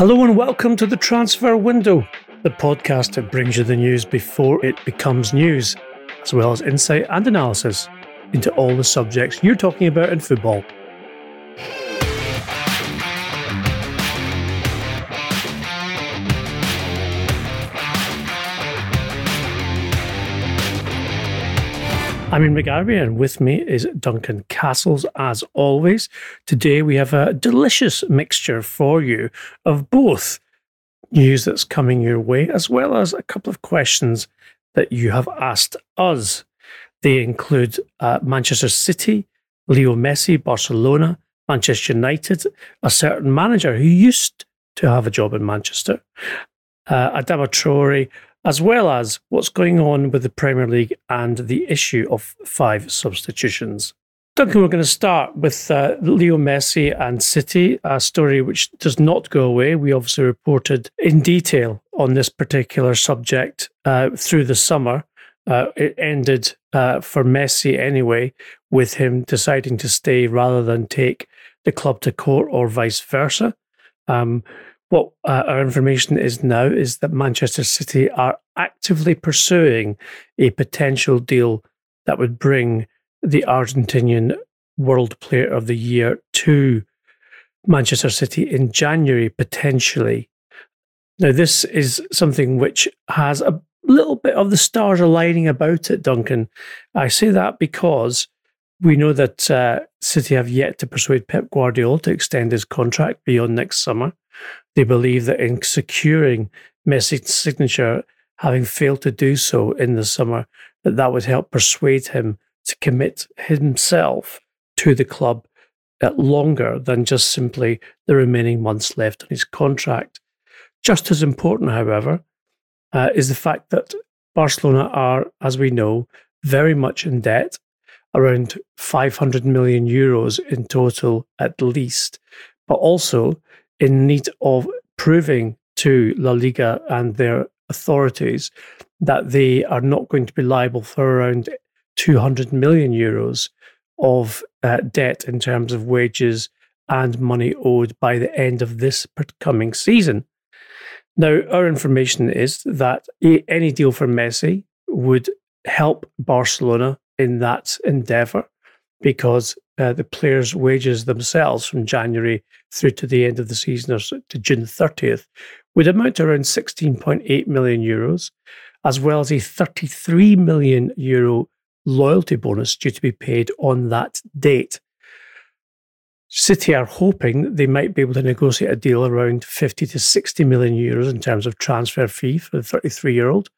Hello and welcome to the Transfer Window, the podcast that brings you the news before it becomes news, as well as insight and analysis into all the subjects you're talking about in football. I'm Ian McGarry, and with me is Duncan Castles, as always. Today we have a delicious mixture for you of both news that's coming your way, as well as a couple of questions that you have asked us. They include uh, Manchester City, Leo Messi, Barcelona, Manchester United, a certain manager who used to have a job in Manchester, uh, Adama Traore, as well as what's going on with the Premier League and the issue of five substitutions. Duncan, we're going to start with uh, Leo Messi and City, a story which does not go away. We obviously reported in detail on this particular subject uh, through the summer. Uh, it ended uh, for Messi anyway, with him deciding to stay rather than take the club to court or vice versa. Um, what uh, our information is now is that Manchester City are actively pursuing a potential deal that would bring the Argentinian World Player of the Year to Manchester City in January, potentially. Now, this is something which has a little bit of the stars aligning about it, Duncan. I say that because we know that uh, City have yet to persuade Pep Guardiola to extend his contract beyond next summer. They believe that in securing Messi's signature, having failed to do so in the summer, that that would help persuade him to commit himself to the club at longer than just simply the remaining months left on his contract. Just as important, however, uh, is the fact that Barcelona are, as we know, very much in debt, around 500 million euros in total at least, but also in need of proving to La Liga and their authorities that they are not going to be liable for around 200 million euros of uh, debt in terms of wages and money owed by the end of this coming season. Now, our information is that any deal for Messi would help Barcelona in that endeavour because uh, the players' wages themselves from January through to the end of the season or to June 30th would amount to around 16.8 million euros, as well as a 33 million euro loyalty bonus due to be paid on that date. City are hoping they might be able to negotiate a deal around 50 to 60 million euros in terms of transfer fee for the 33 year old.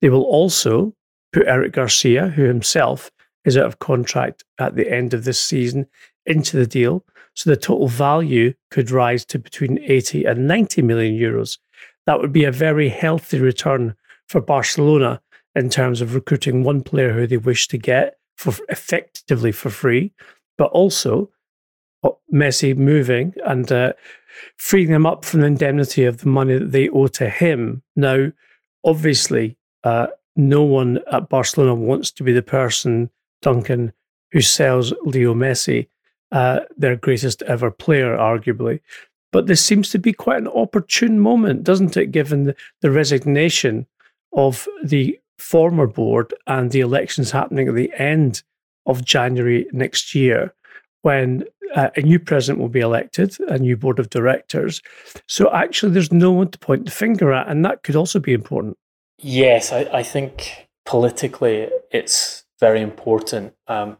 They will also put Eric Garcia, who himself is out of contract at the end of this season into the deal. So the total value could rise to between 80 and 90 million euros. That would be a very healthy return for Barcelona in terms of recruiting one player who they wish to get for effectively for free, but also uh, Messi moving and uh, freeing them up from the indemnity of the money that they owe to him. Now, obviously, uh, no one at Barcelona wants to be the person Duncan, who sells Leo Messi, uh, their greatest ever player, arguably. But this seems to be quite an opportune moment, doesn't it, given the, resignation of the former board and the elections happening at the end of January next year, when uh, a new president will be elected, a new board of directors. So actually, there's no one to point the finger at, and that could also be important. Yes, I, I think politically it's very important. Um,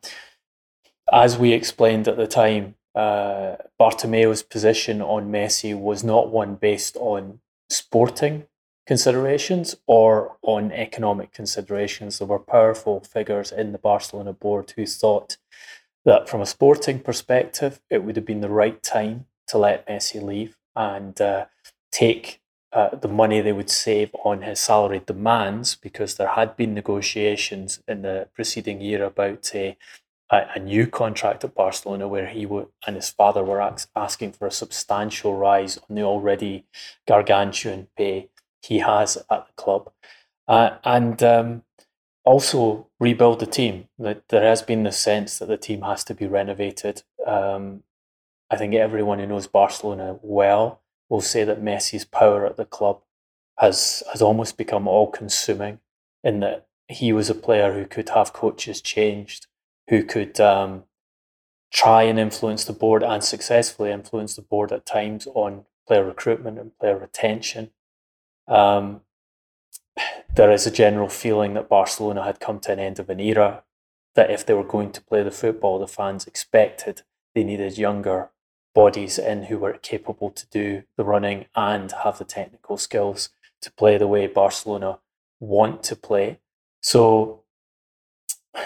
as we explained at the time, uh, Bartomeu's position on Messi was not one based on sporting considerations or on economic considerations. There were powerful figures in the Barcelona board who thought that from a sporting perspective, it would have been the right time to let Messi leave and uh, take uh, the money they would save on his salary demands because there had been negotiations in the preceding year about a, a new contract at Barcelona where he would, and his father were asking for a substantial rise on the already gargantuan pay he has at the club. Uh, and um, also rebuild the team. That there has been the sense that the team has to be renovated. Um, I think everyone who knows Barcelona well will say that Messi's power at the club has has almost become all consuming in that he was a player who could have coaches changed, who could um, try and influence the board and successfully influence the board at times on player recruitment and player retention. Um, there is a general feeling that Barcelona had come to an end of an era, that if they were going to play the football the fans expected, they needed younger bodies in who were capable to do the running and have the technical skills to play the way Barcelona want to play. So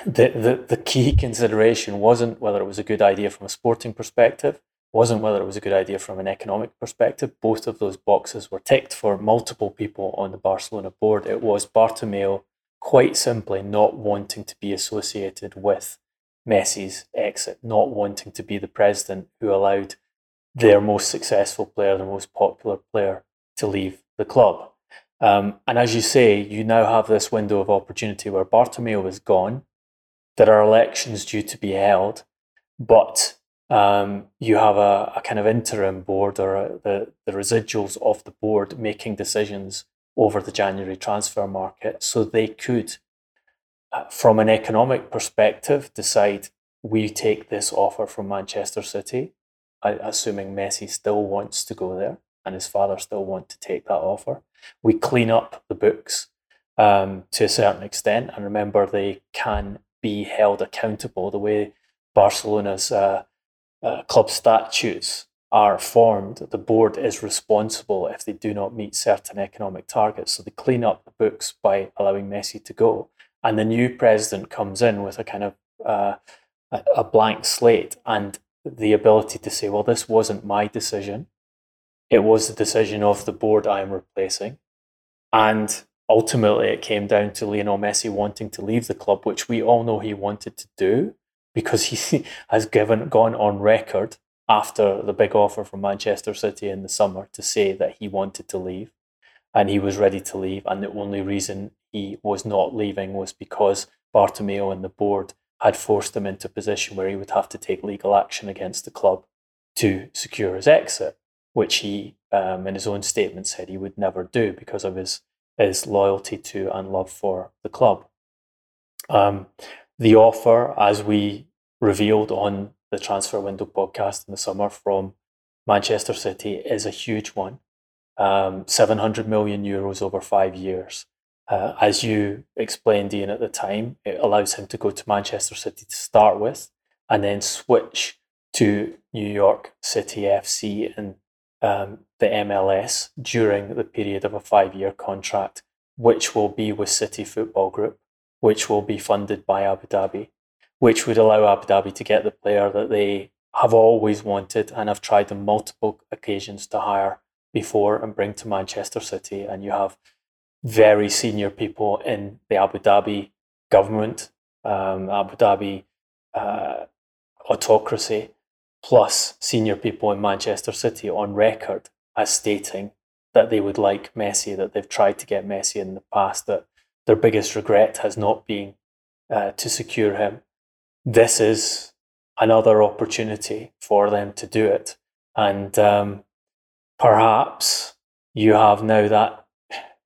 the, the, the key consideration wasn't whether it was a good idea from a sporting perspective, wasn't whether it was a good idea from an economic perspective. Both of those boxes were ticked for multiple people on the Barcelona board. It was Bartomeu quite simply not wanting to be associated with Messi's exit, not wanting to be the president who allowed their most successful player, the most popular player, to leave the club. Um, and as you say, you now have this window of opportunity where Bartomeu is gone. There are elections due to be held, but um, you have a, a, kind of interim board or a, the, the residuals of the board making decisions over the January transfer market. So they could, from an economic perspective, decide we take this offer from Manchester City, assuming Messi still wants to go there and his father still want to take that offer. We clean up the books um, to a certain extent, and remember they can be held accountable the way Barcelona's uh, uh, club statutes are formed. The board is responsible if they do not meet certain economic targets. So they clean up the books by allowing Messi to go, and the new president comes in with a kind of uh, a blank slate and the ability to say, well, this wasn't my decision. It was the decision of the board I am replacing. And ultimately, it came down to Lionel Messi wanting to leave the club, which we all know he wanted to do because he has given gone on record after the big offer from Manchester City in the summer to say that he wanted to leave and he was ready to leave. And the only reason he was not leaving was because Bartomeu and the board had forced him into a position where he would have to take legal action against the club to secure his exit which he, um, in his own statement, said he would never do because of his, his loyalty to and love for the club. Um, the offer, as we revealed on the Transfer Window podcast in the summer from Manchester City, is a huge one. Um, 700 million euros over five years. Uh, as you explained, Ian, at the time, it allows him to go to Manchester City to start with and then switch to New York City FC and um, the MLS during the period of a five year contract, which will be with City Football Group, which will be funded by Abu Dhabi, which would allow Abu Dhabi to get the player that they have always wanted and have tried on multiple occasions to hire before and bring to Manchester City. And you have very senior people in the Abu Dhabi government, um, Abu Dhabi uh, autocracy, plus senior people in Manchester City on record as stating that they would like Messi, that they've tried to get Messi in the past, that their biggest regret has not been uh, to secure him. This is another opportunity for them to do it. And um, perhaps you have now that,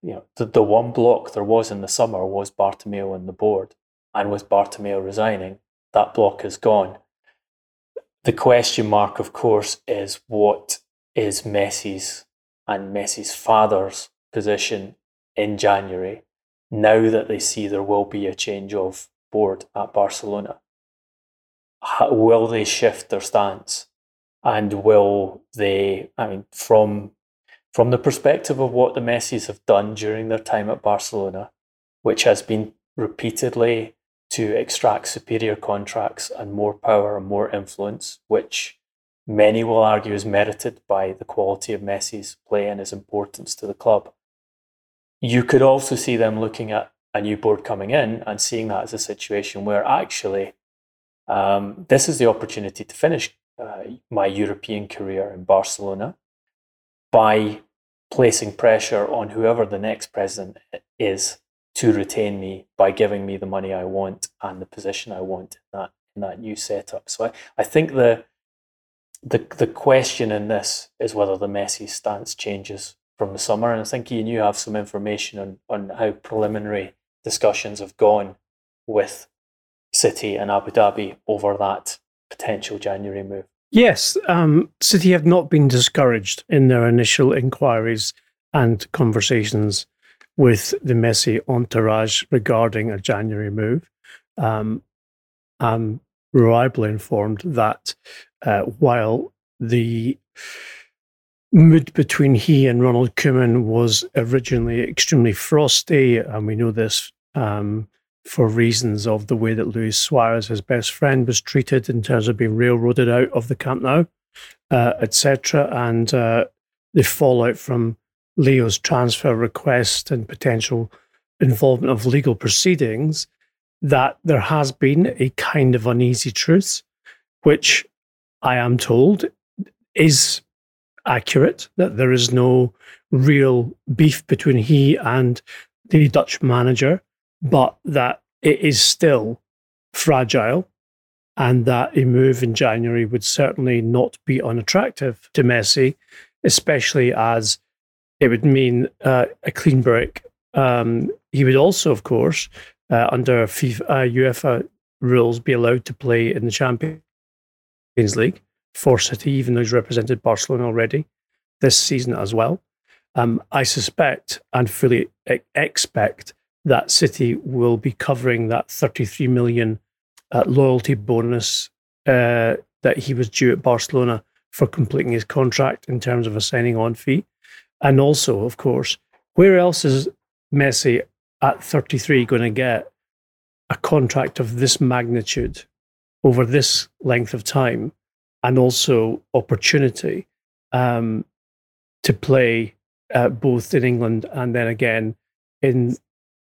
you know, the, the one block there was in the summer was Bartomeu and the board. And with Bartomeu resigning, that block is gone. The question mark, of course, is what is Messi's and Messi's father's position in January now that they see there will be a change of board at Barcelona? How, will they shift their stance? And will they, I mean, from from the perspective of what the Messis have done during their time at Barcelona, which has been repeatedly to extract superior contracts and more power and more influence, which many will argue is merited by the quality of Messi's play and his importance to the club. You could also see them looking at a new board coming in and seeing that as a situation where actually um, this is the opportunity to finish Uh, my European career in Barcelona by placing pressure on whoever the next president is to retain me by giving me the money I want and the position I want in that in that new setup. So I, I think the the the question in this is whether the Messi stance changes from the summer. And I think Ian, you have some information on on how preliminary discussions have gone with City and Abu Dhabi over that potential January move. Yes, um, City have not been discouraged in their initial inquiries and conversations with the Messi entourage regarding a January move. Um, I'm reliably informed that uh, while the mood between he and Ronald Koeman was originally extremely frosty, and we know this um, for reasons of the way that Luis Suarez, his best friend, was treated in terms of being railroaded out of the Camp Nou, uh, etc., and uh, the fallout from Leo's transfer request and potential involvement of legal proceedings. That there has been a kind of uneasy truth, which I am told is accurate, that there is no real beef between he and the Dutch manager but that it is still fragile and that a move in January would certainly not be unattractive to Messi, especially as it would mean uh, a clean break. Um, he would also, of course, uh, under FIFA, uh, UEFA rules, be allowed to play in the Champions League for City, even though he's represented Barcelona already this season as well. Um, I suspect and fully expect that City will be covering that 33 million uh, loyalty bonus uh, that he was due at Barcelona for completing his contract in terms of a signing on fee. And also, of course, where else is Messi at 33 going to get a contract of this magnitude over this length of time and also opportunity um, to play uh, both in England and then again in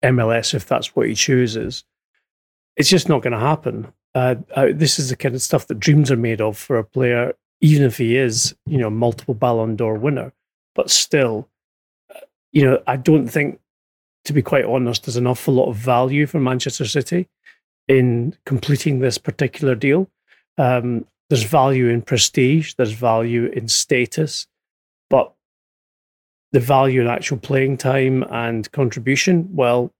MLS if that's what he chooses. It's just not going to happen. Uh, uh, this is the kind of stuff that dreams are made of for a player, even if he is, you know, multiple Ballon d'Or winner. But still, uh, you know, I don't think, to be quite honest, there's an awful lot of value for Manchester City in completing this particular deal. Um, there's value in prestige, there's value in status, but the value in actual playing time and contribution, well,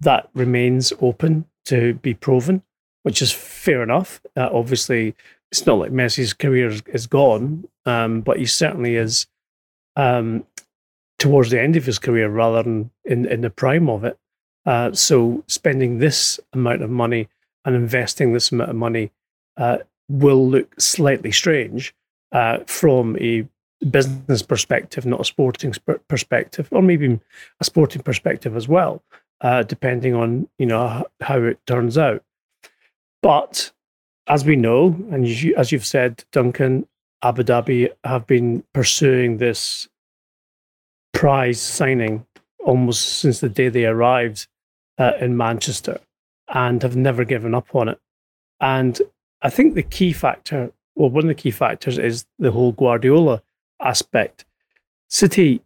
that remains open to be proven, which is fair enough. Uh, obviously, it's not like Messi's career is, gone, um, but he certainly is um, towards the end of his career rather than in, in the prime of it. Uh, so, spending this amount of money and investing this amount of money uh, will look slightly strange uh, from a business perspective, not a sporting sp- perspective, or maybe a sporting perspective as well, uh, depending on you know how it turns out. But as we know, and as you've said, Duncan, Abu Dhabi have been pursuing this prize signing almost since the day they arrived uh, in Manchester, and have never given up on it. And I think the key factor, well, one of the key factors is the whole Guardiola aspect. City,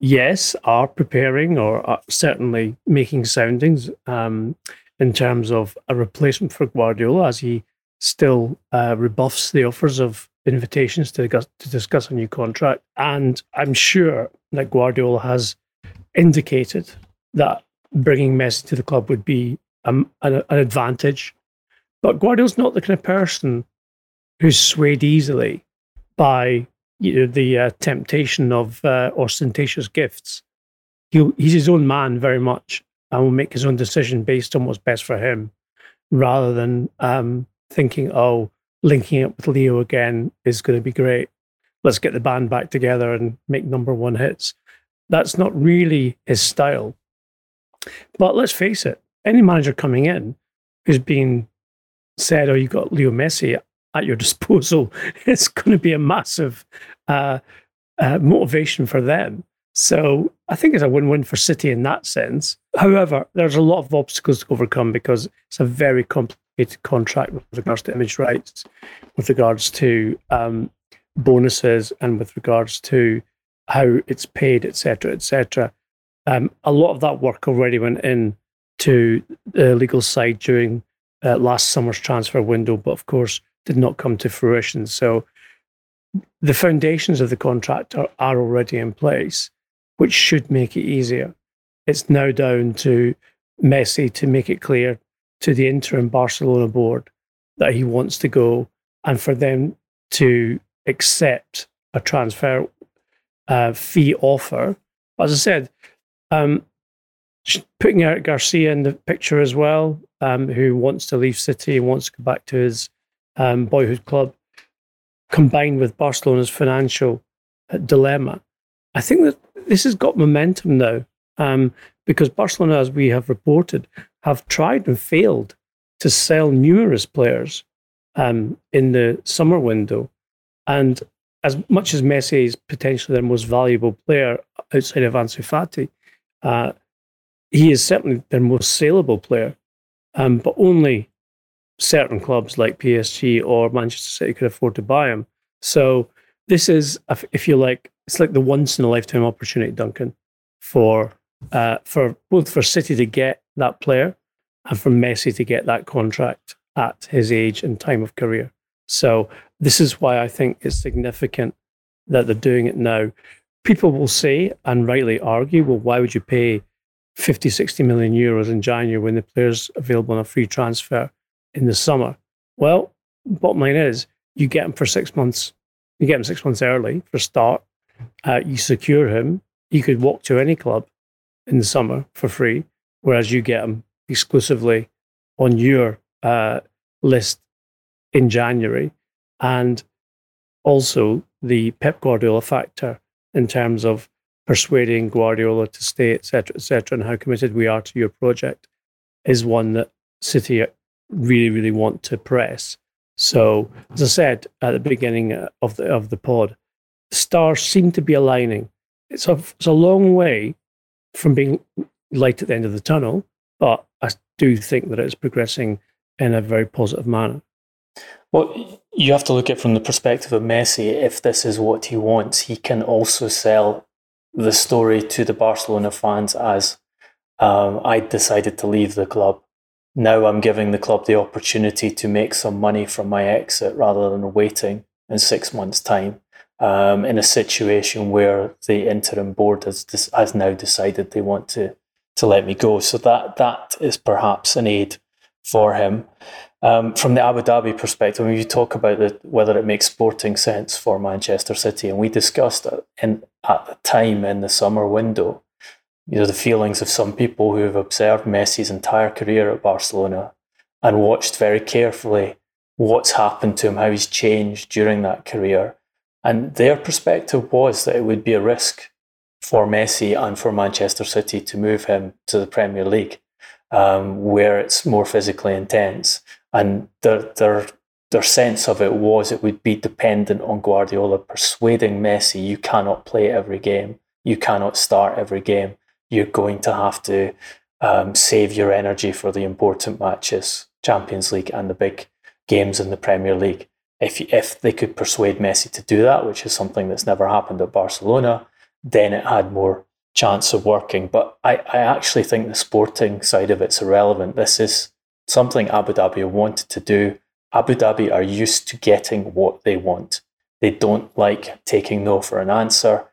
yes, are preparing or are certainly making soundings um, in terms of a replacement for Guardiola as he still uh, rebuffs the offers of invitations to discuss, to discuss a new contract. And I'm sure that Guardiola has indicated that bringing Messi to the club would be um, an, an advantage. But Guardiola's not the kind of person who's swayed easily by you know, the uh, temptation of uh, ostentatious gifts. He, he's his own man very much and will make his own decision based on what's best for him rather than um, thinking, oh, linking up with Leo again is going to be great. Let's get the band back together and make number one hits. That's not really his style. But let's face it, any manager coming in who's been said, oh, you've got Leo Messi, at your disposal, it's going to be a massive uh, uh, motivation for them. So I think it's a win-win for City in that sense. However, there's a lot of obstacles to overcome because it's a very complicated contract with regards to image rights, with regards to um, bonuses, and with regards to how it's paid, etc., etc. Um, a lot of that work already went in to the legal side during uh, last summer's transfer window, but of course, did not come to fruition. So the foundations of the contract are, are already in place, which should make it easier. It's now down to Messi to make it clear to the interim Barcelona board that he wants to go and for them to accept a transfer uh, fee offer. As I said, um, putting Eric Garcia in the picture as well, um, who wants to leave City and wants to go back to his um, boyhood club, combined with Barcelona's financial uh, dilemma. I think that this has got momentum now um, because Barcelona, as we have reported, have tried and failed to sell numerous players um, in the summer window. And as much as Messi is potentially their most valuable player outside of Ansu Fati, uh, he is certainly their most saleable player. Um, but only certain clubs like PSG or Manchester City could afford to buy him. So this is, if you like, it's like the once in a lifetime opportunity, Duncan, for uh, for both for City to get that player and for Messi to get that contract at his age and time of career. So this is why I think it's significant that they're doing it now. People will say and rightly argue, well, why would you pay 50, 60 million euros in January when the player's available on a free transfer in the summer? Well, bottom line is you get him for six months. You get him six months early for a start. Uh, you secure him. He could walk to any club in the summer for free, whereas you get him exclusively on your uh, list in January. And also the Pep Guardiola factor in terms of persuading Guardiola to stay, etc., etc., and how committed we are to your project is one that City really, really want to press. So, as I said at the beginning of the of the pod, stars seem to be aligning. It's a it's a long way from being light at the end of the tunnel, but I do think that it's progressing in a very positive manner. Well, you have to look at it from the perspective of Messi. If this is what he wants, he can also sell the story to the Barcelona fans as um, I decided to leave the club. Now I'm giving the club the opportunity to make some money from my exit rather than waiting in six months' time um, in a situation where the interim board has, has now decided they want to, to let me go. So that that is perhaps an aid for him. Um, from the Abu Dhabi perspective, when you talk about the, whether it makes sporting sense for Manchester City, and we discussed it in, at the time in the summer window, you know, the feelings of some people who have observed Messi's entire career at Barcelona and watched very carefully what's happened to him, how he's changed during that career. And their perspective was that it would be a risk for Messi and for Manchester City to move him to the Premier League, um, where it's more physically intense. And their their their sense of it was it would be dependent on Guardiola persuading Messi you cannot play every game, you cannot start every game, you're going to have to um, save your energy for the important matches, Champions League and the big games in the Premier League. If if they could persuade Messi to do that, which is something that's never happened at Barcelona, then it had more chance of working. But I, I actually think the sporting side of it's irrelevant. This is something Abu Dhabi wanted to do. Abu Dhabi are used to getting what they want. They don't like taking no for an answer.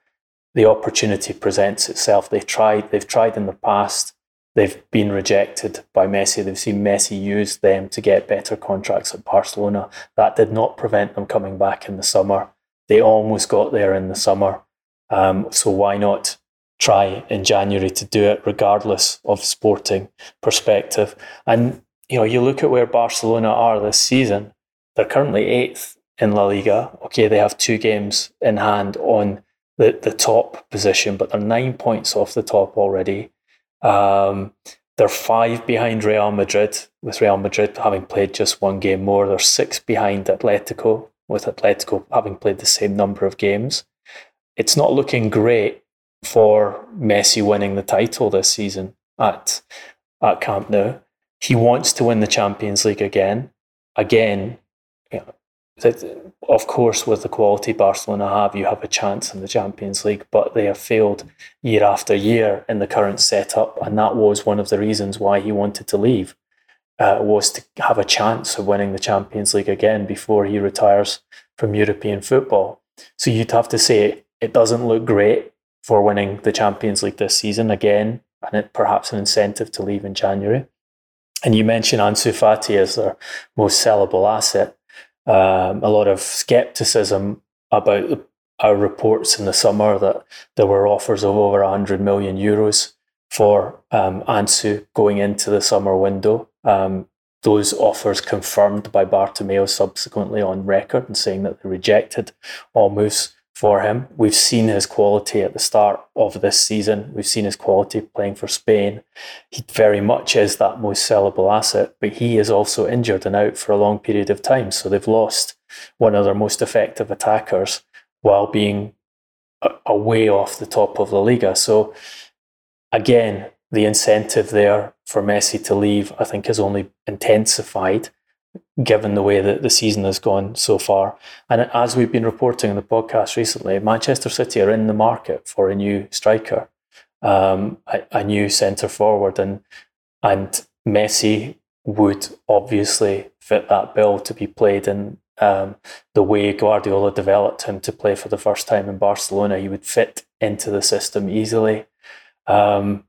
The opportunity presents itself. They've tried, they've tried in the past. They've been rejected by Messi. They've seen Messi use them to get better contracts at Barcelona. That did not prevent them coming back in the summer. They almost got there in the summer. Um, so why not try in January to do it, regardless of sporting perspective? And you know, you look at where Barcelona are this season, they're currently eighth in La Liga. Okay, they have two games in hand on the, the top position, but they're nine points off the top already. Um, they're five behind Real Madrid, with Real Madrid having played just one game more. They're six behind Atletico, with Atletico having played the same number of games. It's not looking great for Messi winning the title this season at at Camp Nou he wants to win the Champions League again. Again, that, of course, with the quality Barcelona have, you have a chance in the Champions League, but they have failed year after year in the current setup, and that was one of the reasons why he wanted to leave. Uh, was to have a chance of winning the Champions League again before he retires from European football. So you'd have to say it doesn't look great for winning the Champions League this season again, and it, perhaps an incentive to leave in January. And you mentioned Ansu Fati as their most sellable asset. Um, a lot of skepticism about our reports in the summer that there were offers of over 100 million euros for um, Ansu going into the summer window. Um, those offers confirmed by Bartomeu subsequently on record and saying that they rejected all moves for him. We've seen his quality at the start of this season. We've seen his quality playing for Spain. He very much is that most sellable asset, but he is also injured and out for a long period of time. So they've lost one of their most effective attackers while being away off the top of La Liga. So again, the incentive there for Messi to leave, I think, has only intensified given the way that the season has gone so far. And as we've been reporting in the podcast recently, Manchester City are in the market for a new striker, um, a, a, new centre forward, and and Messi would obviously fit that bill to be played in um, the way Guardiola developed him to play for the first time in Barcelona. He would fit into the system easily. Um,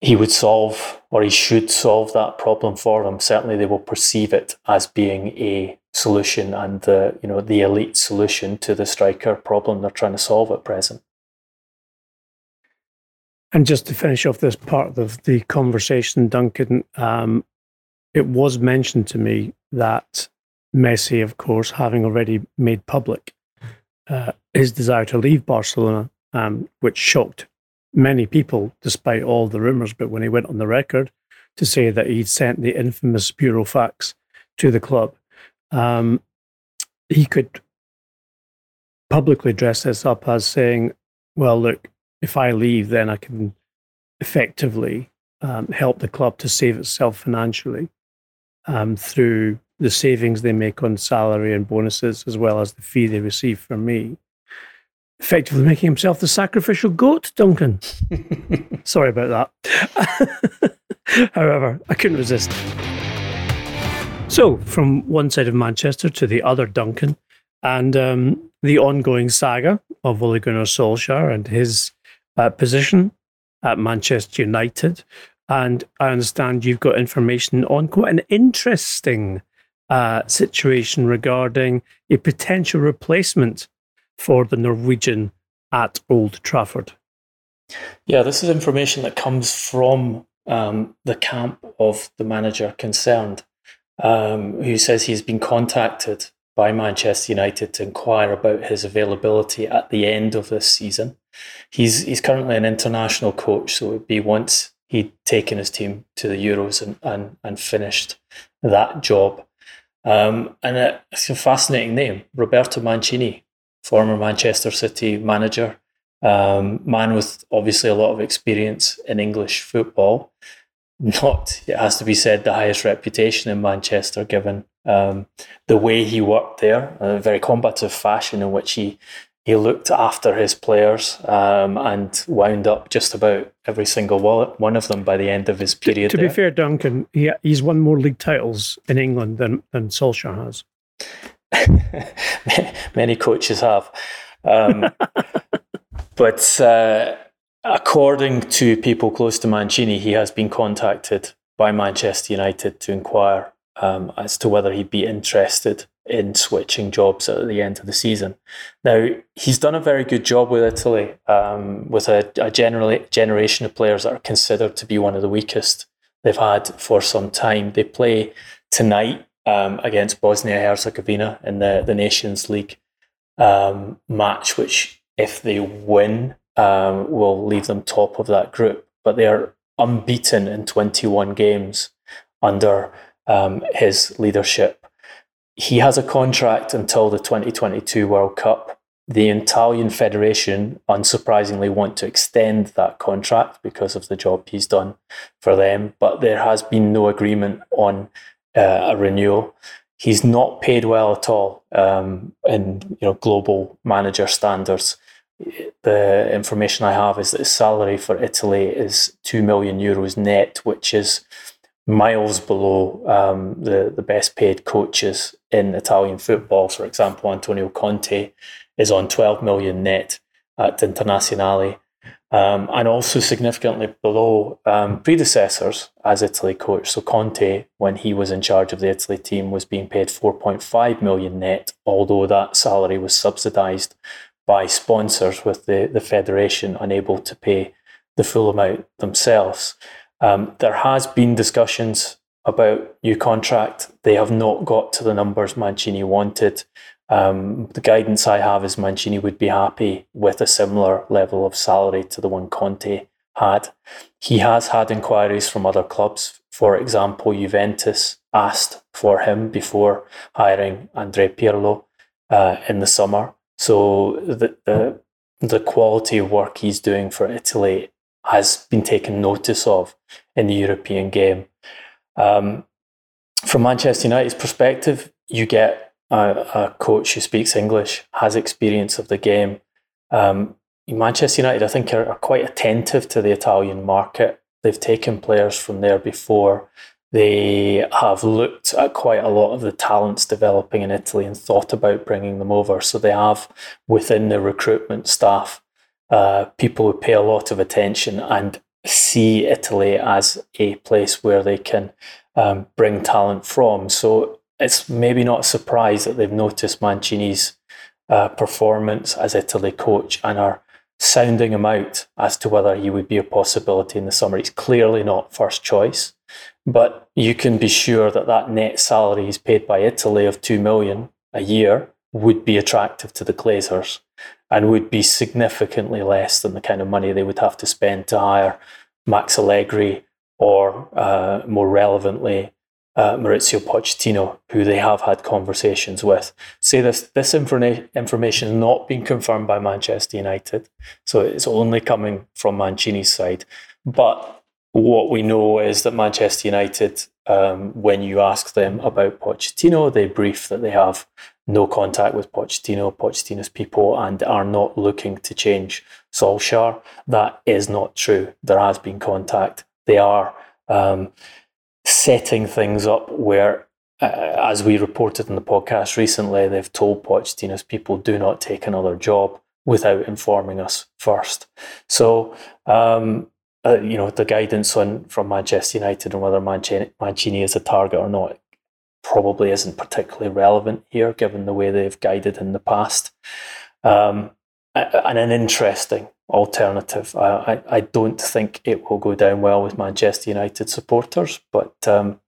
he would solve or he should solve that problem for them. Certainly, they will perceive it as being a solution and the you know the elite solution to the striker problem they're trying to solve at present. And just to finish off this part of the conversation, Duncan, um, it was mentioned to me that Messi, of course, having already made public uh, his desire to leave Barcelona, um, which shocked many people, despite all the rumours, but when he went on the record to say that he'd sent the infamous burofax to the club, um, he could publicly dress this up as saying, well, look, if I leave, then I can effectively um, help the club to save itself financially um, through the savings they make on salary and bonuses, as well as the fee they receive from me effectively making himself the sacrificial goat, Duncan. Sorry about that. However, I couldn't resist. So, from one side of Manchester to the other, Duncan, and um, the ongoing saga of Ole Gunnar Solskjaer and his uh, position at Manchester United. And I understand you've got information on quite an interesting uh, situation regarding a potential replacement for the Norwegian at Old Trafford. Yeah, this is information that comes from um, the camp of the manager concerned, um, who says he's been contacted by Manchester United to inquire about his availability at the end of this season. He's he's currently an international coach, so it would be once he'd taken his team to the Euros and, and, and finished that job. Um, and it's a fascinating name, Roberto Mancini, former Manchester City manager, um, man with obviously a lot of experience in English football. Not, it has to be said, the highest reputation in Manchester, given um, the way he worked there, a very combative fashion in which he he looked after his players um, and wound up just about every single one of them by the end of his period. To, to be fair, Duncan, he, he's won more league titles in England than, than Solskjaer has. many coaches have. Um, but uh, according to people close to Mancini, he has been contacted by Manchester United to inquire um, as to whether he'd be interested in switching jobs at the end of the season. Now, he's done a very good job with Italy, um, with a, a generation of players that are considered to be one of the weakest they've had for some time. They play tonight um, against Bosnia Herzegovina in the, the Nations League um, match, which, if they win, um, will leave them top of that group. But they are unbeaten in 21 games under um, his leadership. He has a contract until the 2022 World Cup. The Italian Federation, unsurprisingly, want to extend that contract because of the job he's done for them. But there has been no agreement on uh, a renewal. He's not paid well at all um, in you know global manager standards. The information I have is that his salary for Italy is two million euros net, which is miles below um, the the best paid coaches in Italian football. For example, Antonio Conte is on 12 million net at Internazionale. Um, and also significantly below um, predecessors as Italy coach. So Conte, when he was in charge of the Italy team, was being paid 4.5 million net, although that salary was subsidised by sponsors, with the, the federation unable to pay the full amount themselves. Um, there has been discussions about new contract. They have not got to the numbers Mancini wanted. Um, the guidance I have is Mancini would be happy with a similar level of salary to the one Conte had. He has had inquiries from other clubs. For example, Juventus asked for him before hiring Andre Pirlo uh, in the summer. So the, the the quality of work he's doing for Italy has been taken notice of in the European game. Um, from Manchester United's perspective, you get a, a, coach who speaks English, has experience of the game. Um, Manchester United, I think, are, are quite attentive to the Italian market. They've taken players from there before. They have looked at quite a lot of the talents developing in Italy and thought about bringing them over. So they have within the recruitment staff uh, people who pay a lot of attention and see Italy as a place where they can um, bring talent from. So it's maybe not a surprise that they've noticed Mancini's uh, performance as Italy coach and are sounding him out as to whether he would be a possibility in the summer. He's clearly not first choice, but you can be sure that that net salary he's paid by Italy of two million a year would be attractive to the Glazers and would be significantly less than the kind of money they would have to spend to hire Max Allegri or, uh, more relevantly, uh, Mauricio Pochettino, who they have had conversations with. Say this this informa- information is not being confirmed by Manchester United, so it's only coming from Mancini's side. But what we know is that Manchester United, um, when you ask them about Pochettino, they brief that they have no contact with Pochettino, Pochettino's people, and are not looking to change Solskjaer. That is not true. There has been contact. They are um, setting things up where, uh, as we reported in the podcast recently, they've told Pochettino's people do not take another job without informing us first. So, um, uh, you know, the guidance on from Manchester United on whether Mancini, Mancini is a target or not probably isn't particularly relevant here, given the way they've guided in the past. Um, and an interesting alternative. I, I, don't think it will go down well with Manchester United supporters, but um,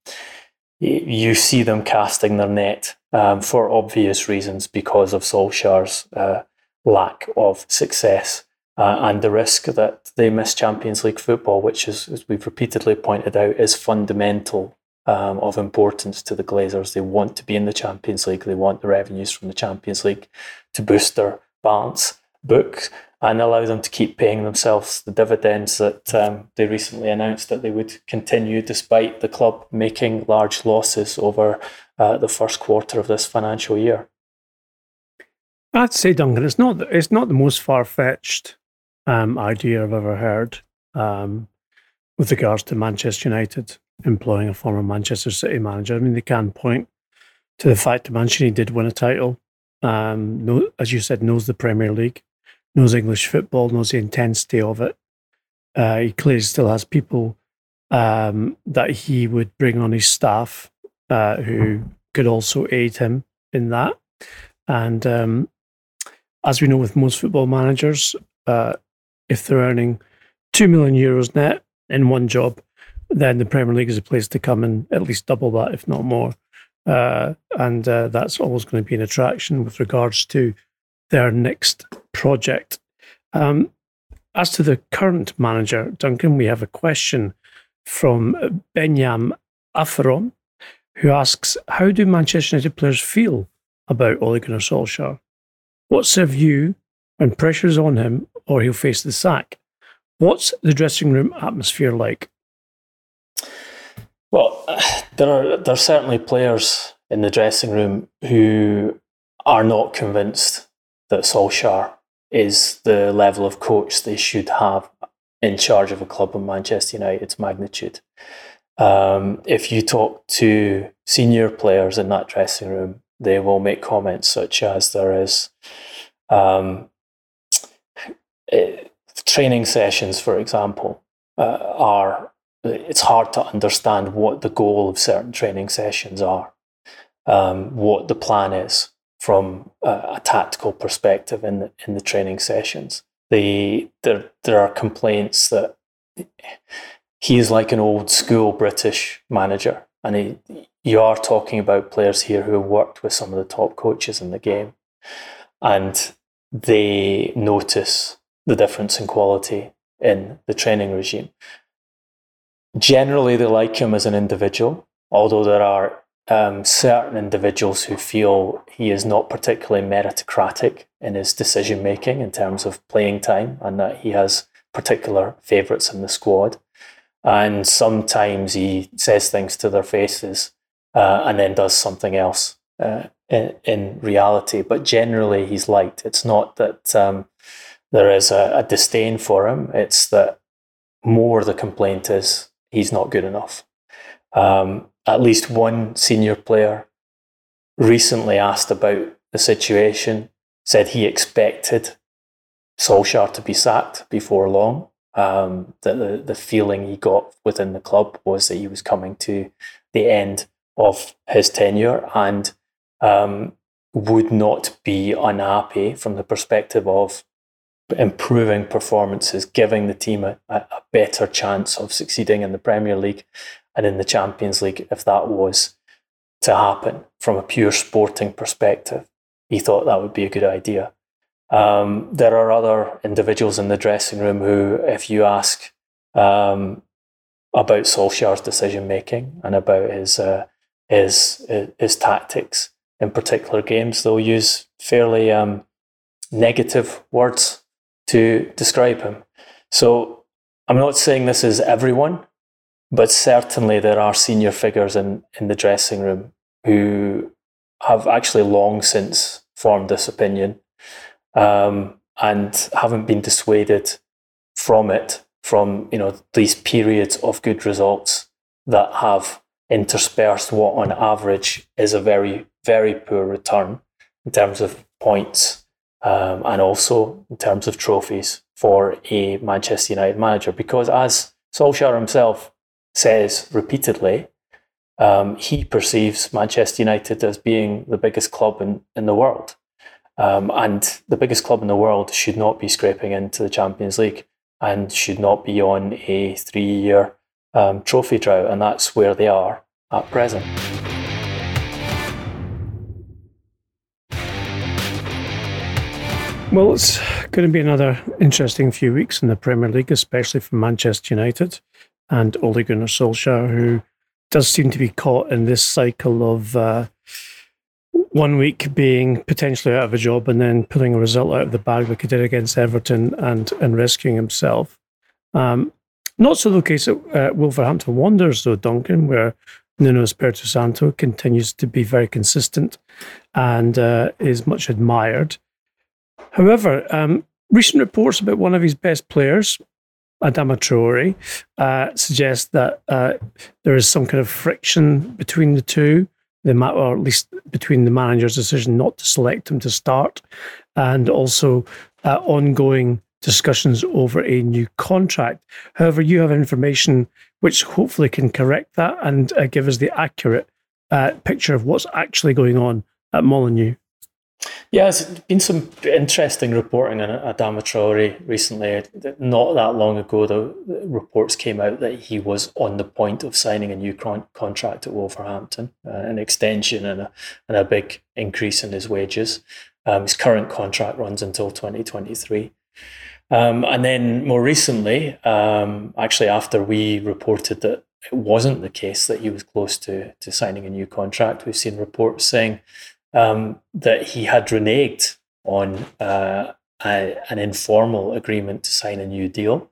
you see them casting their net um, for obvious reasons because of Solskjaer's uh, lack of success uh, and the risk that they miss Champions League football, which is, as we've repeatedly pointed out, is fundamental um, of importance to the Glazers. They want to be in the Champions League. They want the revenues from the Champions League to boost their balance book and allow them to keep paying themselves the dividends that um, they recently announced that they would continue despite the club making large losses over uh, the first quarter of this financial year. I'd say, Duncan, it's not it's not the most far fetched um, idea I've ever heard um, with regards to Manchester United employing a former Manchester City manager. I mean, they can point to the fact that Mancini did win a title. Um, know, as you said, knows the Premier League, knows English football, knows the intensity of it. Uh, he clearly still has people um, that he would bring on his staff uh, who could also aid him in that. And um, as we know with most football managers, uh, if they're earning 2 million euros net in one job, then the Premier League is a place to come and at least double that, if not more. Uh, and uh, that's always going to be an attraction with regards to their next project. Um, as to the current manager, Duncan, we have a question from Benyam Aferon, who asks, How do Manchester United players feel about Ole Gunnar Solskjaer? What's their view when pressure's on him or he'll face the sack? What's the dressing room atmosphere like? Well, there are there are certainly players in the dressing room who are not convinced that Solskjaer is the level of coach they should have in charge of a club of Manchester United's magnitude. Um, if you talk to senior players in that dressing room, they will make comments such as there is Um, it, eh, training sessions, for example, uh, are it's hard to understand what the goal of certain training sessions are, um, what the plan is from a, a, tactical perspective in the in the training sessions. The there there are complaints that he is like an old school British manager, and he, you are talking about players here who have worked with some of the top coaches in the game, and they notice the difference in quality in the training regime. Generally, they like him as an individual, although there are um, certain individuals who feel he is not particularly meritocratic in his decision making in terms of playing time and that he has particular favourites in the squad. And sometimes he says things to their faces uh, and then does something else uh, in, in, reality. But generally, he's liked. It's not that um, there is a, a disdain for him, it's that more the complaint is he's not good enough. Um, at least one senior player recently asked about the situation, said he expected Solskjaer to be sacked before long. Um, that the, the feeling he got within the club was that he was coming to the end of his tenure and um, would not be unhappy from the perspective of improving performances, giving the team a, a better chance of succeeding in the Premier League and in the Champions League if that was to happen from a pure sporting perspective. He thought that would be a good idea. Um, there are other individuals in the dressing room who, if you ask um, about Solskjaer's decision making and about his, uh, his, his tactics in particular games, they'll use fairly um, negative words to describe him. So I'm not saying this is everyone, but certainly there are senior figures in, in the dressing room who have actually long since formed this opinion um, and haven't been dissuaded from it, from you know these periods of good results that have interspersed what on average is a very, very poor return in terms of points um, and also in terms of trophies for a Manchester United manager. Because as Solskjaer himself says repeatedly, um, he perceives Manchester United as being the biggest club in, in the world. Um, and the biggest club in the world should not be scraping into the Champions League and should not be on a three year um, trophy drought. And that's where they are at present. Well, it's going to be another interesting few weeks in the Premier League, especially for Manchester United and Ole Gunnar Solskjaer, who does seem to be caught in this cycle of uh, one week being potentially out of a job and then pulling a result out of the bag like he did against Everton and, and rescuing himself. Um, not so the case at uh, Wolverhampton Wanderers, though, Duncan, where Nuno Espirito Santo continues to be very consistent and uh, is much admired. However, um, recent reports about one of his best players, Adama Traore, uh, suggest that uh, there is some kind of friction between the two, the ma- or at least between the manager's decision not to select him to start, and also uh, ongoing discussions over a new contract. However, you have information which hopefully can correct that and uh, give us the accurate uh, picture of what's actually going on at Molineux. Yeah, there's been some interesting reporting on Adama Traore recently. Not that long ago, the reports came out that he was on the point of signing a new con- contract at Wolverhampton, uh, an extension and a, and a big increase in his wages. Um, his current contract runs until 2023. Um, and then more recently, um, actually, after we reported that it wasn't the case that he was close to, to signing a new contract, we've seen reports saying um, that he had reneged on uh, a, an informal agreement to sign a new deal,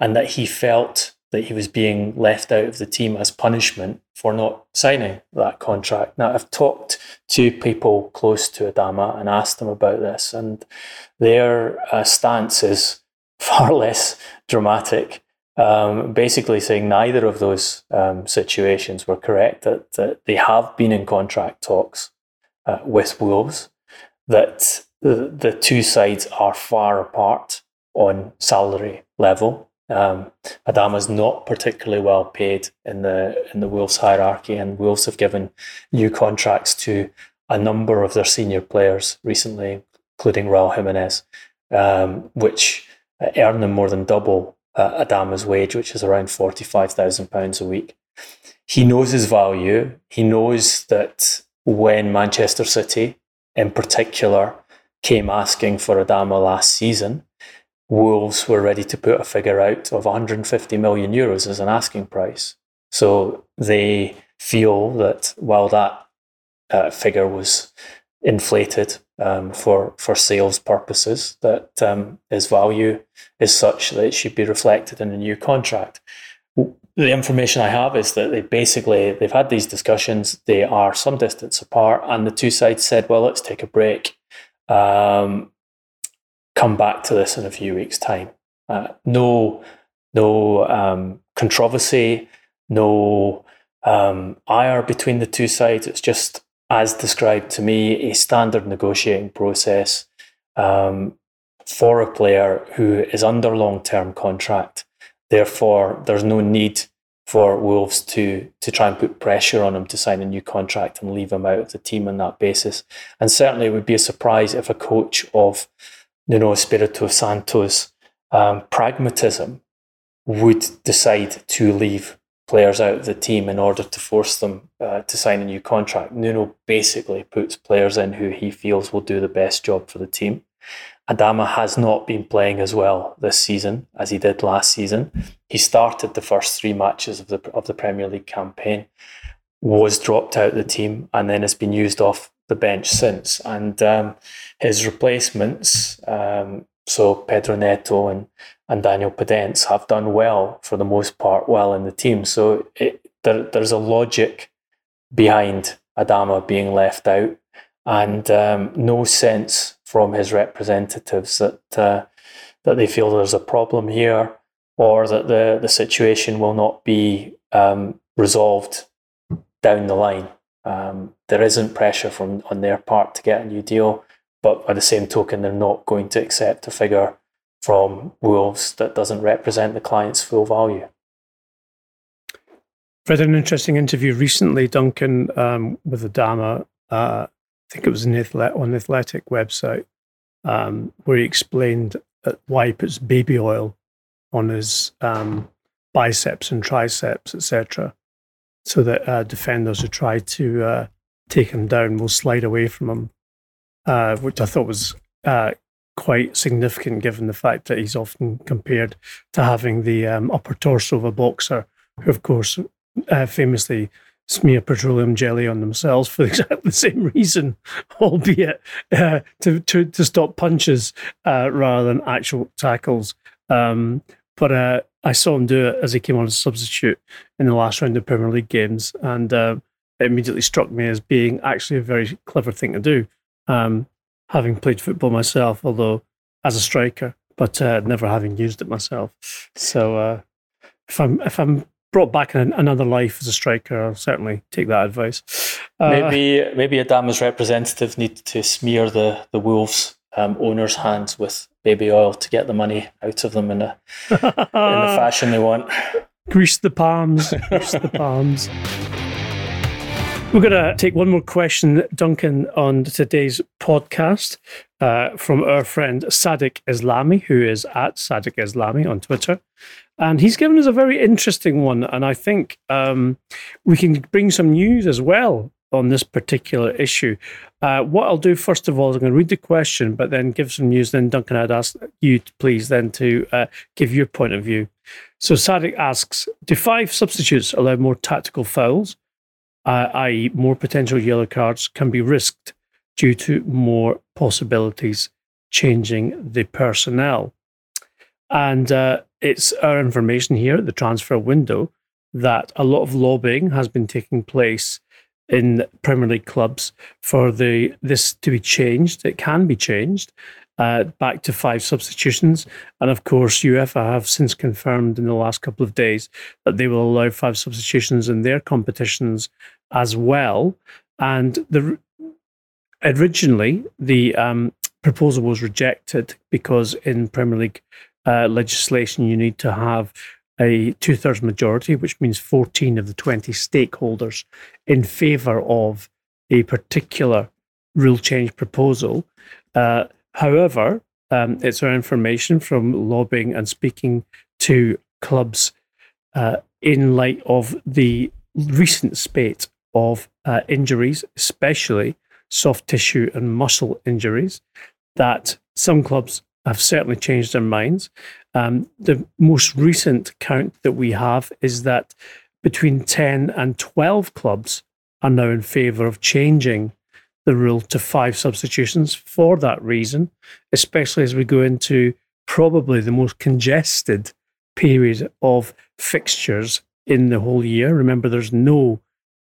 and that he felt that he was being left out of the team as punishment for not signing that contract. Now, I've talked to people close to Adama and asked them about this, and their uh, stance is far less dramatic. Um, basically, saying neither of those um, situations were correct, that, that they have been in contract talks uh, with Wolves, that the, the two sides are far apart on salary level. Um, Adama's not particularly well paid in the in the Wolves hierarchy, and Wolves have given new contracts to a number of their senior players recently, including Raul Jimenez, um, which earn them more than double uh, Adama's wage, which is around forty five thousand pounds a week. He knows his value. He knows that when Manchester City, in particular, came asking for Adama last season, Wolves were ready to put a figure out of 150 million euros as an asking price. So they feel that while that uh, figure was inflated um, for for sales purposes, that um, his value is such that it should be reflected in a new contract. The information I have is that they basically they've had these discussions. They are some distance apart, and the two sides said, "Well, let's take a break." Um, come back to this in a few weeks' time. Uh, no, no um, controversy, no um, ire between the two sides. It's just, as described to me, a standard negotiating process um, for a player who is under long term contract. Therefore, there's no need for Wolves to to try and put pressure on him to sign a new contract and leave him out of the team on that basis. And certainly, it would be a surprise if a coach of Nuno Espirito Santo's um, pragmatism would decide to leave players out of the team in order to force them uh, to sign a new contract. Nuno basically puts players in who he feels will do the best job for the team. Adama has not been playing as well this season as he did last season. He started the first three matches of the of the Premier League campaign, was dropped out of the team, and then has been used off the bench since. And um, his replacements, um, so Pedro Neto and, and Daniel Podence, have done well for the most part, well in the team. So it, there, there's a logic behind Adama being left out, and um, no sense from his representatives that uh, that they feel there's a problem here or that the, the situation will not be um, resolved down the line. Um, there isn't pressure from on their part to get a new deal, but by the same token, they're not going to accept a figure from Wolves that doesn't represent the client's full value. Read an interesting interview recently, Duncan, um, with Adama. Uh, think it was on the Athletic website, um, where he explained why he puts baby oil on his um, biceps and triceps, etc so that uh, defenders who try to uh, take him down will slide away from him, uh, which I thought was uh, quite significant given the fact that he's often compared to having the um, upper torso of a boxer, who, of course, uh, famously smear petroleum jelly on themselves for exactly the same reason, albeit uh, to, to, to stop punches rather than actual tackles. Um, but uh, I saw him do it as he came on as a substitute in the last round of Premier League games, and uh, it immediately struck me as being actually a very clever thing to do. Um, having played football myself, although as a striker, but uh, never having used it myself. So uh, if I'm if I'm brought back in another life as a striker, I'll certainly take that advice. Uh, maybe maybe Adama's representative need to smear the the Wolves um, owners' hands with baby oil to get the money out of them in, a, in the fashion they want. Grease the palms. Grease the palms. We're going to take one more question, Duncan, on today's podcast uh, from our friend Sadiq Islami, who is at Sadiq Islami on Twitter. And he's given us a very interesting one. And I think um, we can bring some news as well on this particular issue. Uh, what I'll do first of all is I'm going to read the question, but then give some news. Then Duncan, I'd ask you, to please, then to uh, give your point of view. So Sadiq asks: Do five substitutes allow more tactical fouls, uh, i.e., more potential yellow cards can be risked due to more possibilities changing the personnel? And uh, it's our information here at the transfer window that a lot of lobbying has been taking place in Premier League clubs for the this to be changed. It can be changed uh, back to five substitutions, and of course, UEFA have since confirmed in the last couple of days that they will allow five substitutions in their competitions as well. And the originally the um, proposal was rejected because in Premier League uh, legislation you need to have a two thirds majority, which means 14 of the 20 stakeholders in favour of a particular rule change proposal. Uh, however, um, it's our information from lobbying and speaking to clubs uh, in light of the recent spate of uh, injuries, especially soft tissue and muscle injuries, that some clubs have certainly changed their minds. Um, the most recent count that we have is that between 10 and 12 clubs are now in favour of changing the rule to five substitutions for that reason, especially as we go into probably the most congested period of fixtures in the whole year. Remember, there's no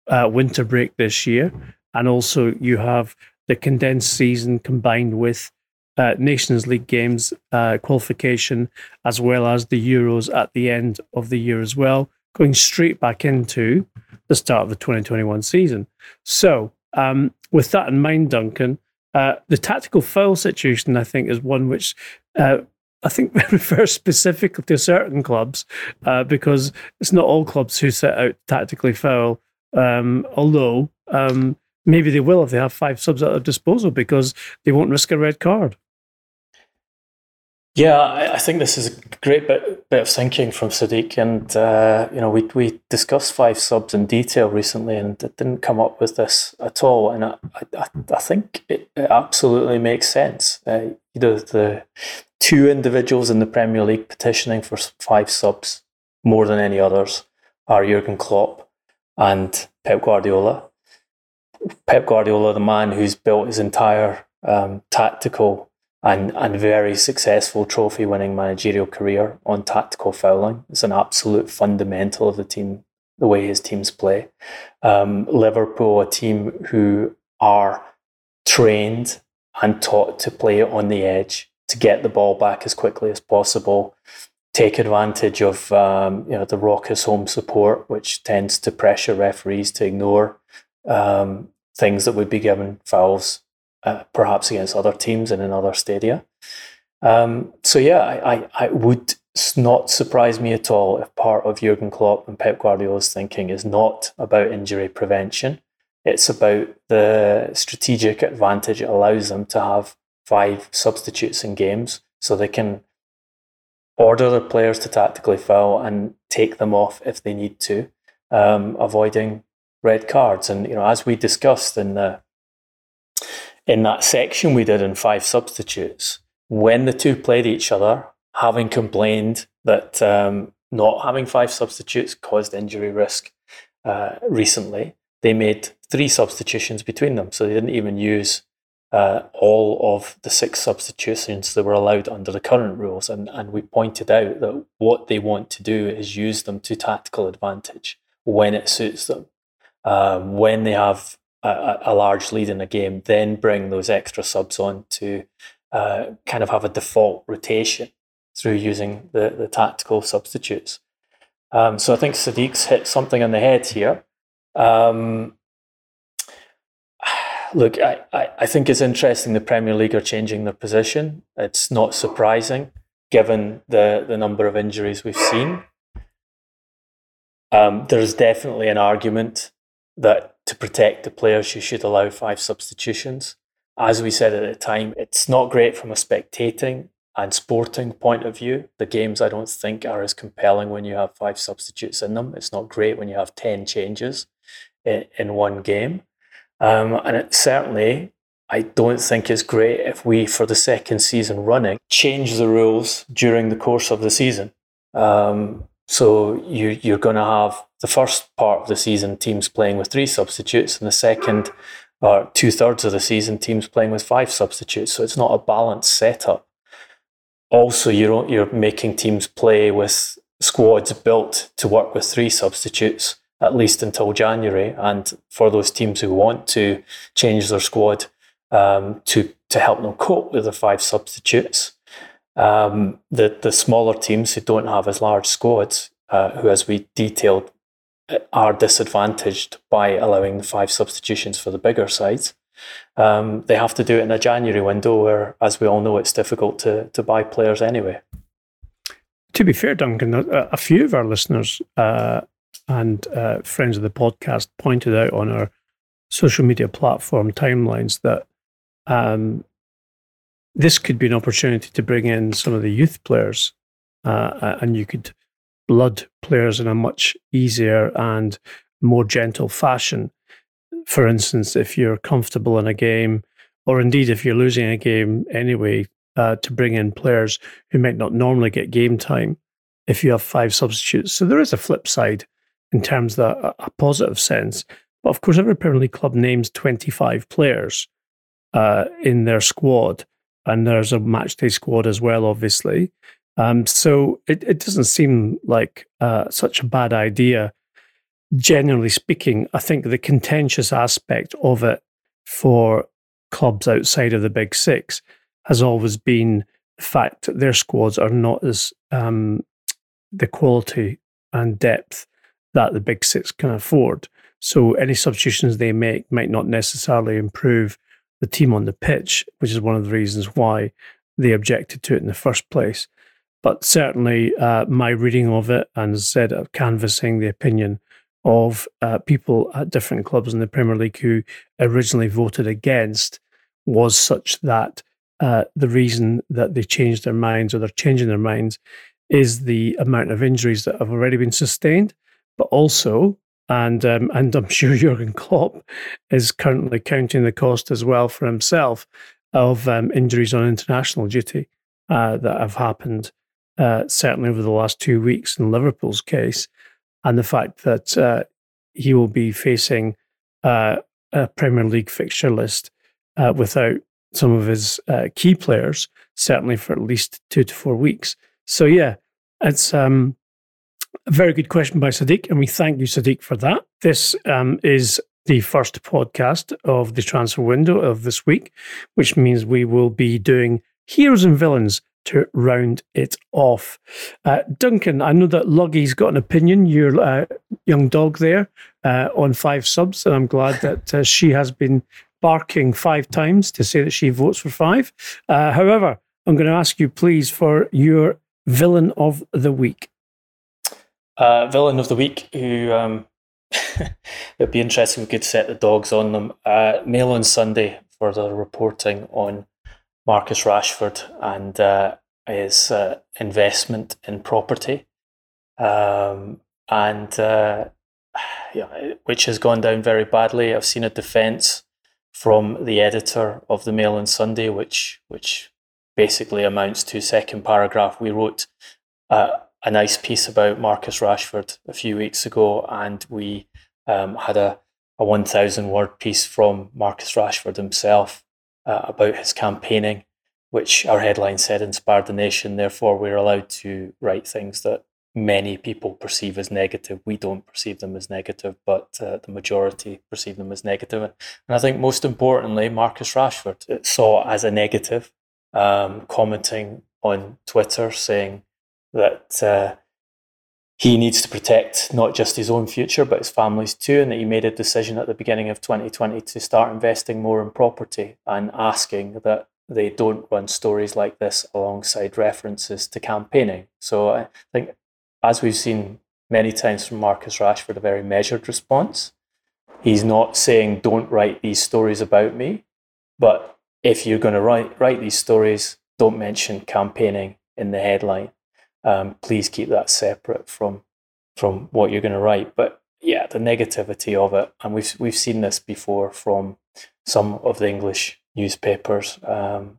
uh, winter break this year. And also, you have the condensed season combined with uh, Nations League games uh, qualification, as well as the Euros at the end of the year as well, going straight back into the start of the 2021 season. So, um, with that in mind, Duncan, uh, the tactical foul situation, I think, is one which uh, I think refers specifically to certain clubs uh, because it's not all clubs who set out tactically foul. Um, although um, maybe they will if they have five subs at their disposal because they won't risk a red card. Yeah, I, think this is a great bit, bit of thinking from Sadiq, and uh, you know we we discussed five subs in detail recently, and it didn't come up with this at all. And I I, I think it, it, absolutely makes sense. Uh, you know, the two individuals in the Premier League petitioning for five subs more than any others are Jurgen Klopp and Pep Guardiola. Pep Guardiola, the man who's built his entire um, tactical and, and very successful trophy winning managerial career on tactical fouling. It's an absolute fundamental of the team, the way his teams play. Um, Liverpool, a team who are trained and taught to play on the edge, to get the ball back as quickly as possible, take advantage of um, you know the raucous home support, which tends to pressure referees to ignore um, things that would be given fouls uh, perhaps against other teams in another stadia. Um, so yeah, I, I, I, would not surprise me at all if part of Jurgen Klopp and Pep Guardiola's thinking is not about injury prevention. It's about the strategic advantage it allows them to have five substitutes in games, so they can order the players to tactically foul and take them off if they need to, um, avoiding red cards. And you know, as we discussed in the in that section we did in five substitutes, when the two played each other, having complained that um, not having five substitutes caused injury risk uh, recently, they made three substitutions between them. So they didn't even use uh, all of the six substitutions that were allowed under the current rules. And, and we pointed out that what they want to do is use them to tactical advantage when it suits them. Um, when they have a, a, large lead in a game, then bring those extra subs on to uh, kind of have a default rotation through using the, the tactical substitutes. Um, so I think Sadiq's hit something on the head here. Um, look, I, I, I think it's interesting the Premier League are changing their position. It's not surprising given the, the number of injuries we've seen. Um, there's definitely an argument that to protect the players, you should allow five substitutions. As we said at the time, it's not great from a spectating and sporting point of view. The games, I don't think, are as compelling when you have five substitutes in them. It's not great when you have 10 changes in, in one game. Um, and it certainly, I don't think it's great if we, for the second season running, change the rules during the course of the season. Um, so you, you're going to have the first part of the season teams playing with three substitutes, and the second or two thirds of the season teams playing with five substitutes. So it's not a balanced setup. Also, you're you're making teams play with squads built to work with three substitutes at least until January. And for those teams who want to change their squad um, to to help them cope with the five substitutes, um, the the smaller teams who don't have as large squads, uh, who, as we detailed, are disadvantaged by allowing the five substitutions for the bigger sides. um, they have to do it in a January window where, as we all know, it's difficult to, to buy players anyway. To be fair, Duncan, a, a few of our listeners uh, and uh, friends of the podcast pointed out on our social media platform timelines that um, this could be an opportunity to bring in some of the youth players, uh, and you could blood players in a much easier and more gentle fashion. For instance, if you're comfortable in a game, or indeed if you're losing a game anyway, uh, to bring in players who might not normally get game time if you have five substitutes. So there is a flip side in terms of a, positive sense. But of course, every Premier League club names 25 players uh, in their squad, and there's a matchday squad as well, obviously. Um, so it, it doesn't seem like uh, such a bad idea. Generally speaking, I think the contentious aspect of it for clubs outside of the Big Six has always been the fact that their squads are not as um, the quality and depth that the Big Six can afford. So any substitutions they make might not necessarily improve the team on the pitch, which is one of the reasons why they objected to it in the first place. But certainly, uh, my reading of it, and as I said, uh, canvassing the opinion of uh, people at different clubs in the Premier League who originally voted against, was such that uh, the reason that they changed their minds or they're changing their minds is the amount of injuries that have already been sustained, but also, and um, and I'm sure Jurgen Klopp is currently counting the cost as well for himself of um, injuries on international duty uh, that have happened uh, certainly over the last two weeks in Liverpool's case, and the fact that uh, he will be facing uh, a Premier League fixture list uh, without some of his uh, key players, certainly for at least two to four weeks. So, yeah, it's um, a very good question by Sadiq, and we thank you, Sadiq, for that. This um, is the first podcast of the transfer window of this week, which means we will be doing heroes and villains to round it off. Uh, Duncan, I know that Luggy's got an opinion, your uh, young dog there, uh, on five subs, and I'm glad that uh, she has been barking five times to say that she votes for five. Uh, however, I'm going to ask you, please, for your villain of the week. Uh, villain of the week, who um, it'd be interesting we could set the dogs on them. Uh, Mail on Sunday for the reporting on Marcus Rashford and uh, his uh, investment in property, um, and uh, yeah, which has gone down very badly. I've seen a defence from the editor of the Mail on Sunday, which which basically amounts to second paragraph. We wrote uh, a nice piece about Marcus Rashford a few weeks ago, and we um, had a, a 1,000 word piece from Marcus Rashford himself uh, about his campaigning, which our headline said inspired the nation. Therefore, we're allowed to write things that many people perceive as negative. We don't perceive them as negative, but uh, the majority perceive them as negative. And I think most importantly, Marcus Rashford saw as a negative, um, commenting on Twitter saying that uh, he needs to protect not just his own future, but his family's too, and that he made a decision at the beginning of 2020 to start investing more in property and asking that they don't run stories like this alongside references to campaigning. So I think, as we've seen many times from Marcus Rashford, a very measured response. He's not saying, don't write these stories about me, but if you're going to write, write these stories, don't mention campaigning in the headline um, please keep that separate from from what you're going to write. But yeah, the negativity of it, and we've we've seen this before from some of the English newspapers, um,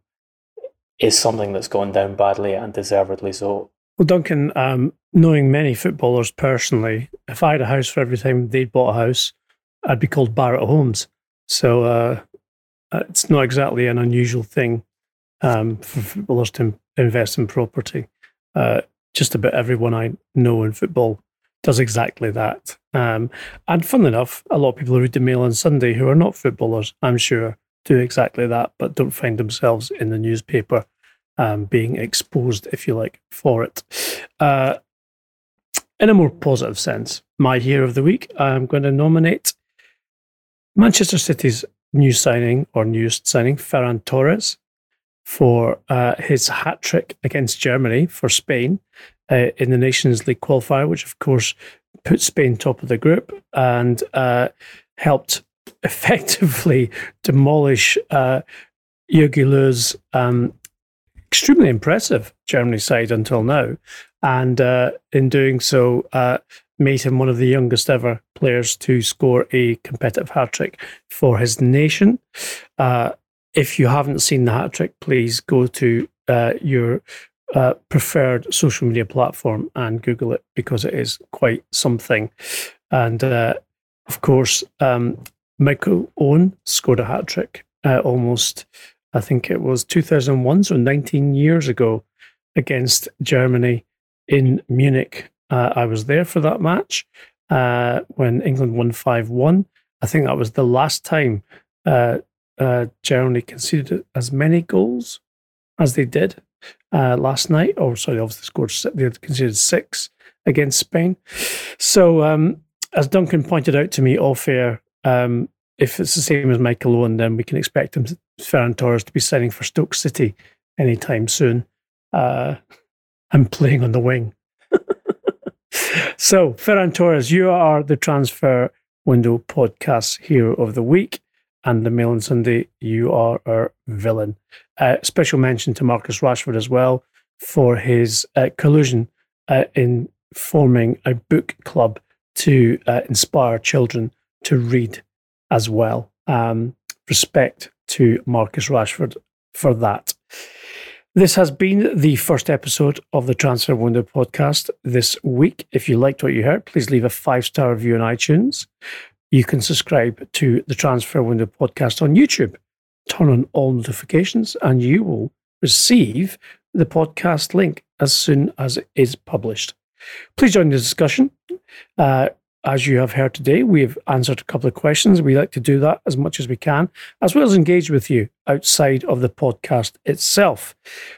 is something that's gone down badly and deservedly so. Well, Duncan, um, knowing many footballers personally, if I had a house for every time they bought a house, I'd be called Barratt Homes. So uh, it's not exactly an unusual thing um, for footballers to invest in property. Uh, just about everyone I know in football does exactly that. Um, and fun enough, a lot of people who read the Mail on Sunday who are not footballers, I'm sure, do exactly that, but don't find themselves in the newspaper um, being exposed, if you like, for it. Uh, in a more positive sense, my hero of the week, I'm going to nominate Manchester City's new signing or newest signing, Ferran Torres, for uh, his hat trick against Germany for Spain uh, in the Nations League qualifier, which of course put Spain top of the group and uh, helped effectively demolish uh, um, extremely impressive Germany side until now. And uh, in doing so, uh, made him one of the youngest ever players to score a competitive hat trick for his nation. Uh, if you haven't seen the hat trick, please go to uh, your uh, preferred social media platform and Google it because it is quite something. And uh, of course, um, Michael Owen scored a hat trick uh, almost, I think it was 2001, so 19 years ago, against Germany in Munich. Uh, I was there for that match uh, when England won 5 1. I think that was the last time uh, uh, Germany conceded as many goals as they did uh, last night. Or, sorry, obviously scored, they had conceded six against Spain. So, um, as Duncan pointed out to me off air, um, if it's the same as Michael Owen, then we can expect him, Ferran Torres, to be signing for Stoke City anytime soon uh, and playing on the wing. so, Ferran Torres, you are the transfer window podcast hero of the week. And the Mail on Sunday, you are our villain. Uh, special mention to Marcus Rashford as well for his uh, collusion uh, in forming a book club to uh, inspire children to read as well. Um, respect to Marcus Rashford for that. This has been the first episode of the Transfer Window podcast this week. If you liked what you heard, please leave a five star review on iTunes. You can subscribe to the Transfer Window podcast on YouTube. Turn on all notifications, and you will receive the podcast link as soon as it is published. Please join the discussion. Uh, as you have heard today, we've answered a couple of questions. We like to do that as much as we can, as well as engage with you outside of the podcast itself.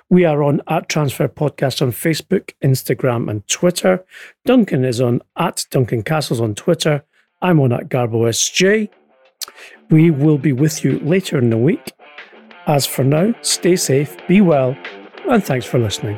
We are on at Transfer Podcast on Facebook, Instagram, and Twitter. Duncan is on at Duncan Castles on Twitter. I'm on at Garbo SJ. We will be with you later in the week. As for now, stay safe, be well, and thanks for listening.